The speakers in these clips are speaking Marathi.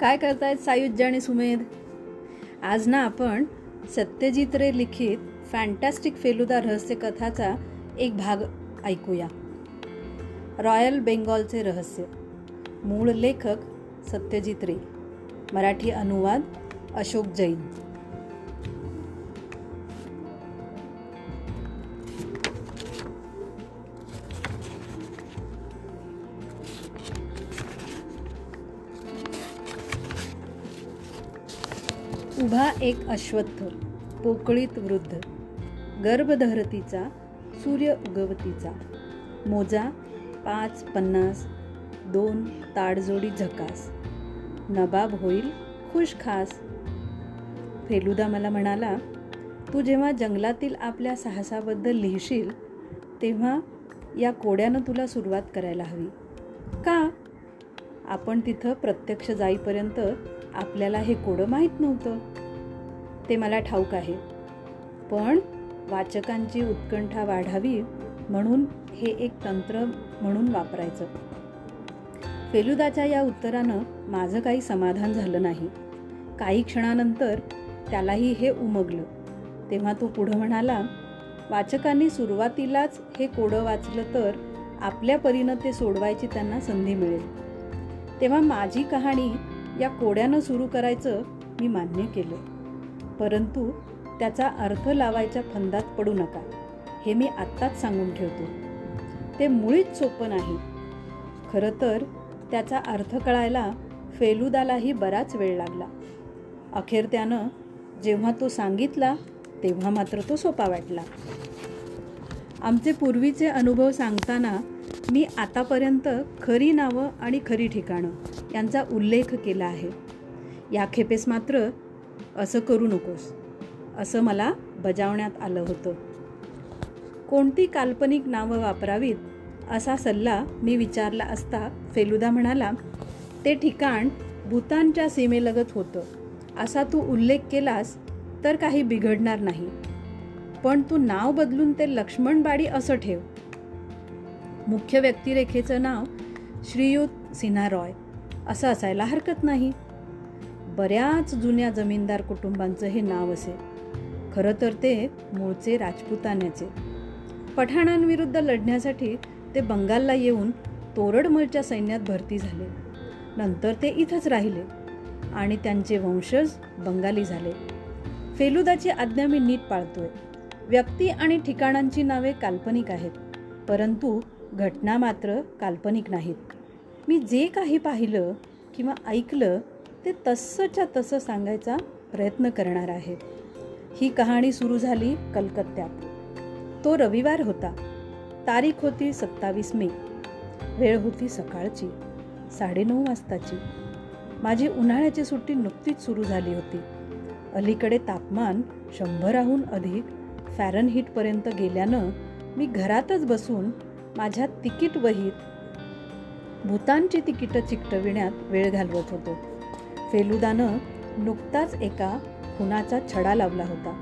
काय करतायत सायुज्य आणि सुमेध? आज ना आपण सत्यजित रे लिखित फॅन्टॅस्टिक फेलुदा रहस्य कथाचा एक भाग ऐकूया. रॉयल बेंगॉलचे रहस्य. मूळ लेखक सत्यजित रे. मराठी अनुवाद अशोक जैन. उभा एक अश्वत्थ पोकळीत वृद्ध. गर्भधरतीचा सूर्य उगवतीचा. मोजा पाच पन्नास दोन ताडजोडी झकास. नबाब होईल खुश खास. फेलुदा मला म्हणाला तू जेव्हा जंगलातील आपल्या साहसाबद्दल लिहिशील तेव्हा या कोड्यानं तुला सुरुवात करायला हवी. का? आपण तिथं प्रत्यक्ष जाईपर्यंत आपल्याला हे कोडं माहीत नव्हतं. ते मला ठाऊक आहे. पण वाचकांची उत्कंठा वाढावी म्हणून हे एक तंत्र म्हणून वापरायचं. फेलुदाच्या या उत्तरानं माझं काही समाधान झालं नाही. काही क्षणानंतर त्यालाही हे उमगलं. तेव्हा तो पुढं म्हणाला वाचकांनी सुरुवातीलाच हे कोडं वाचलं तर आपल्या परीनं ते सोडवायची त्यांना संधी मिळेल. तेव्हा माझी कहाणी या कोड्यानं सुरू करायचं मी मान्य केलं. परंतु त्याचा अर्थ लावायच्या फंदात पडू नका हे मी आत्ताच सांगून ठेवतो. ते मुळीच सोपं नाही. खरं तर त्याचा अर्थ कळायला फेलुदालाही बराच वेळ लागला. अखेर त्यानं जेव्हा तो सांगितला तेव्हा मात्र तो सोपा वाटला. आमचे पूर्वीचे अनुभव सांगताना मी आतापर्यंत खरी नावं आणि खरी ठिकाणं यांचा उल्लेख केला आहे. या खेपेस मात्र असं करू नकोस असं मला बजावण्यात आलं होतं. कोणती काल्पनिक नावं वापरावीत असा सल्ला मी विचारला असता फेलुदा म्हणाला ते ठिकाण भूतानच्या सीमेलगत होतं. असा तू उल्लेख केलास तर काही बिघडणार नाही. पण तू नाव बदलून ते लक्ष्मणबाडी असं ठेव. मुख्य व्यक्तिरेखेचं नाव श्रीयुत सिन्हा रॉय. असं असायला हरकत नाही. बऱ्याच जुन्या जमीनदार कुटुंबांचं हे नाव असे. खरं तर ते मूळचे राजपुतान्याचे. पठाणांविरुद्ध लढण्यासाठी ते बंगालला येऊन तोरडमलच्या सैन्यात भरती झाले. नंतर ते इथंच राहिले आणि त्यांचे वंशज बंगाली झाले. फेलुदाची आज्ञा मी नीट पाळतोय. व्यक्ती आणि ठिकाणांची नावे काल्पनिक आहेत परंतु घटना मात्र काल्पनिक नाहीत. मी जे काही पाहिलं किंवा ऐकलं ते तसंच्या तसं सांगायचा प्रयत्न करणार आहे. ही कहाणी सुरू झाली कलकत्त्यात. तो रविवार होता. तारीख होती सत्तावीस मे. वेळ होती सकाळची साडेनऊ वाजताची. माझी उन्हाळ्याची सुट्टी नुकतीच सुरू झाली होती. अलीकडे तापमान शंभराहून अधिक फॅरनहीटपर्यंत गेल्यानं मी घरातच बसून माझ्या तिकीट वहीत भूतांची तिकीटं चिकटविण्यात वेळ घालवत होतो. फेलुदानं नुकताच एका खुनाचा छडा लावला होता.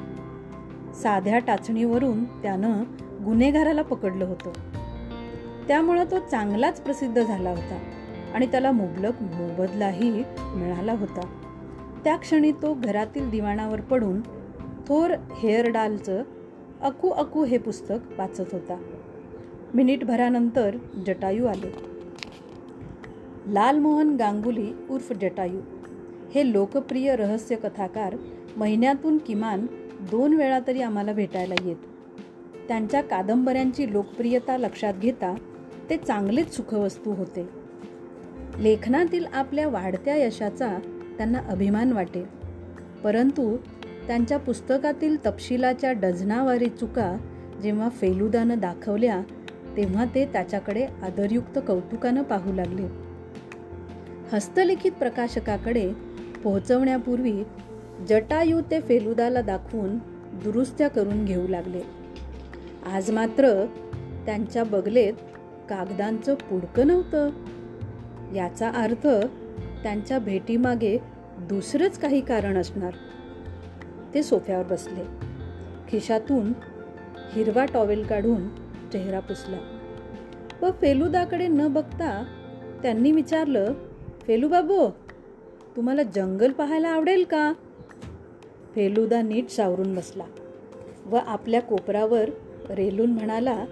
साध्या टाचणीवरून त्यानं गुन्हेगाराला पकडलं होतं. त्यामुळं तो चांगलाच प्रसिद्ध झाला होता आणि त्याला मुबलक मोबदलाही मिळाला होता. त्या क्षणी तो घरातील दिवाणावर पडून थोर हेअरडालचं अकू अकू हे पुस्तक वाचत होता. मिनिटभरानंतर जटायू आले. लालमोहन गांगुली उर्फ जटायू. हे लोकप्रिय रहस्य कथाकार महिन्यातून किमान दोन वेळा तरी आम्हाला भेटायला येत. त्यांच्या कादंबऱ्यांची लोकप्रियता लक्षात घेता ते चांगलेच सुखवस्तू होते. लेखनातील आपल्या वाढत्या यशाचा त्यांना अभिमान वाटे. परंतु त्यांच्या पुस्तकातील तपशिलाच्या डझनावारी चुका जेव्हा फेलुदानं दाखवल्या तेव्हा ते त्याच्याकडे आदरयुक्त कौतुकानं पाहू लागले. हस्तलिखित प्रकाशकाकडे पोहोचवण्यापूर्वी जटायू ते फेलुदाला दाखवून दुरुस्त्या करून घेऊ लागले. आज मात्र त्यांच्या बगलेत कागदांचं पुडकं नव्हतं. याचा अर्थ त्यांच्या भेटीमागे दुसरंच काही कारण असणार. ते सोफ्यावर बसले. खिशातून हिरवा टॉवेल काढून चेहरा पुसला. व फेलुदाकडे न बघता त्यांनी विचारलं फेलू बाबू तुम्हाला जंगल पाहायला आवडेल का? फेलुदा नीट सावरून बसला व आपल्या कोपरावर रेलून म्हणाला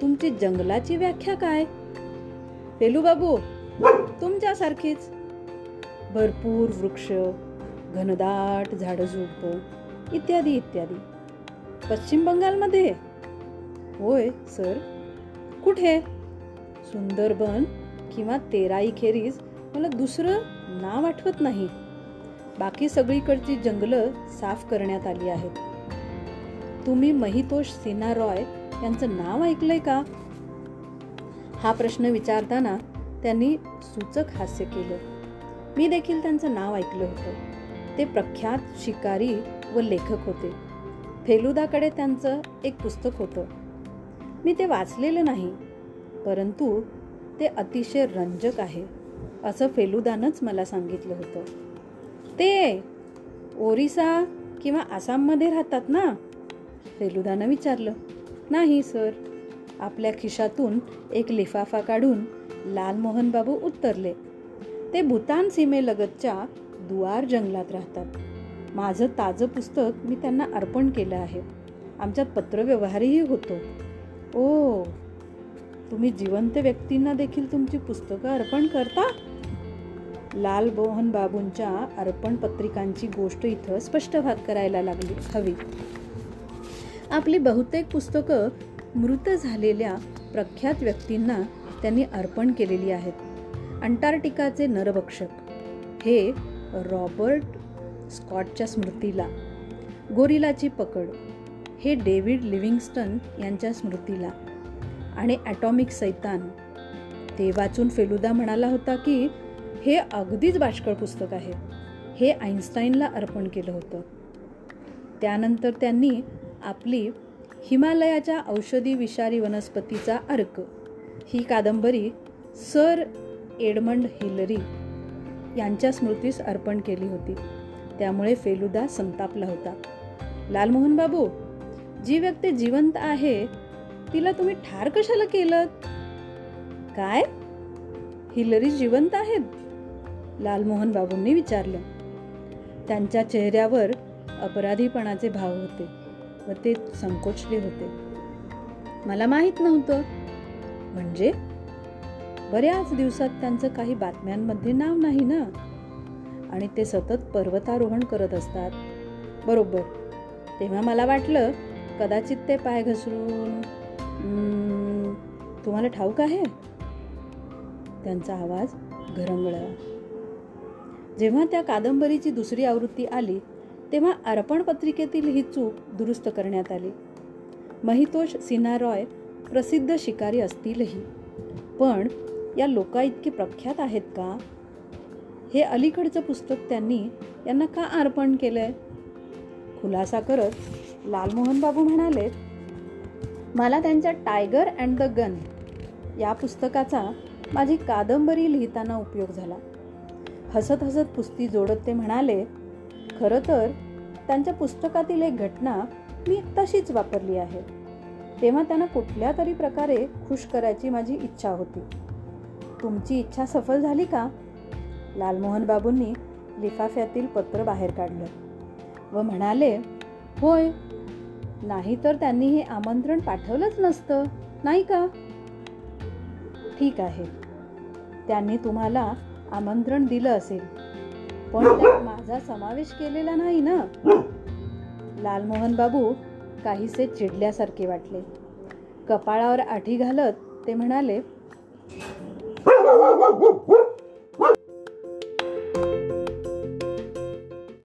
तुमची जंगलाची व्याख्या काय? फेलू बाबू तुमच्यासारखीच. भरपूर वृक्ष घनदाट झाडं झुडपं इत्यादी इत्यादी. पश्चिम बंगालमध्ये होय सर. कुठे? सुंदरबन किंवा तेराई खेरीज मला दुसरं नाव आठवत नाही. बाकी सगळीकडची जंगलं साफ करण्यात आली आहेत. तुम्ही महितोष सिन्हा रॉय यांचं नाव ऐकलंय का? हा प्रश्न विचारताना त्यांनी सूचक हास्य केलं. मी देखील त्यांचं नाव ऐकलं होतं. ते प्रख्यात शिकारी व लेखक होते. फेलुदाकडे त्यांचं एक पुस्तक होतं. मी ते वाचलेलं नाही. परंतु ते अतिशय रंजक आहे असं फेलुदानच मला सांगितलं होतं. ते ओरिसा किंवा आसाममध्ये राहतात ना? फेलुदानं विचारलं. नाही सर. आपल्या खिशातून एक लिफाफा काढून लालमोहन बाबू उत्तरले. ते भूतान सीमेलगतच्या दुआर जंगलात राहतात. माझं ताजं पुस्तक मी त्यांना अर्पण केलं आहे. आमच्यात पत्रव्यवहारही होतो. ओ तुम्ही जिवंत व्यक्तींना देखील तुमची पुस्तकं अर्पण करता? लाल मोहन बाबूंच्या अर्पण पत्रिकांची गोष्ट इथं स्पष्ट भाग करायला लागली हवी. आपली बहुतेक पुस्तकं मृत झालेल्या प्रख्यात व्यक्तींना त्यांनी अर्पण केलेली आहेत. अंटार्क्टिकाचे नरभक्षक. हे रॉबर्ट स्कॉटच्या स्मृतीला. गोरिलाची पकड. हे डेव्हिड लिव्हिंगस्टन यांच्या स्मृतीला. आणि ॲटॉमिक सैतान. ते वाचून फेलुदा म्हणाला होता की हे अगदीच बाष्कळ पुस्तक आहे. हे आईन्स्टाईनला अर्पण केलं होतं. त्यानंतर त्यांनी आपली हिमालयाच्या औषधी विषारी वनस्पतीचा अर्क ही कादंबरी सर एडमंड हिलरी यांच्या स्मृतीस अर्पण केली होती. त्यामुळे फेलुदा संतापला होता. लालमोहन बाबू जी व्यक्ती जिवंत आहे तिला तुम्ही ठार कशाला केलं काय? हिलरी जिवंत आहेत? लालमोहन बाबूंनी विचारलं. त्यांच्या चेहऱ्यावर अपराधीपणाचे भाव होते व ते संकोचले होते. मला माहीत नव्हतं. म्हणजे? बऱ्याच दिवसात त्यांचं काही बातम्यांमध्ये नाव नाही ना? आणि ते सतत पर्वतारोहण करत असतात. बरोबर. तेव्हा मला वाटलं कदाचित ते पाय घसरून तुम्हाला ठाऊक आहे? त्यांचा आवाज घरंगळा जेव्हा त्या कादंबरीची दुसरी आवृत्ती आली तेव्हा अर्पण पत्रिकेतील ही चूक दुरुस्त करण्यात आली. महितोष सिन्हा रॉय प्रसिद्ध शिकारी असतीलही. पण या लोका इतके प्रख्यात आहेत का? हे अलीकडचं पुस्तक त्यांनी यांना का अर्पण केलं आहे खुलासा करत लालमोहन बाबू म्हणाले मला त्यांच्या टायगर अँड द गन या पुस्तकाचा माझी कादंबरी लिहिताना उपयोग झाला. हसत हसत पुस्ती जोडत ते म्हणाले खरं तर त्यांच्या पुस्तकातील एक घटना मी तशीच वापरली आहे. तेव्हा त्यांना कुठल्या तरी प्रकारे खुश करायची माझी इच्छा होती. तुमची इच्छा सफल झाली का? लालमोहन बाबूंनी लिफाफ्यातील पत्र बाहेर काढलं. व म्हणाले होय नाही तर त्यांनी हे आमंत्रण पाठवलंच नसतं नाही का? ठीक आहे त्यांनी तुम्हाला आमंत्रण दिलं असेल पण त्यात माझा समावेश केलेला नाही ना. लालमोहन बाबू काहीसे चिडल्यासारखे वाटले. कपाळावर आठी घालत ते म्हणाले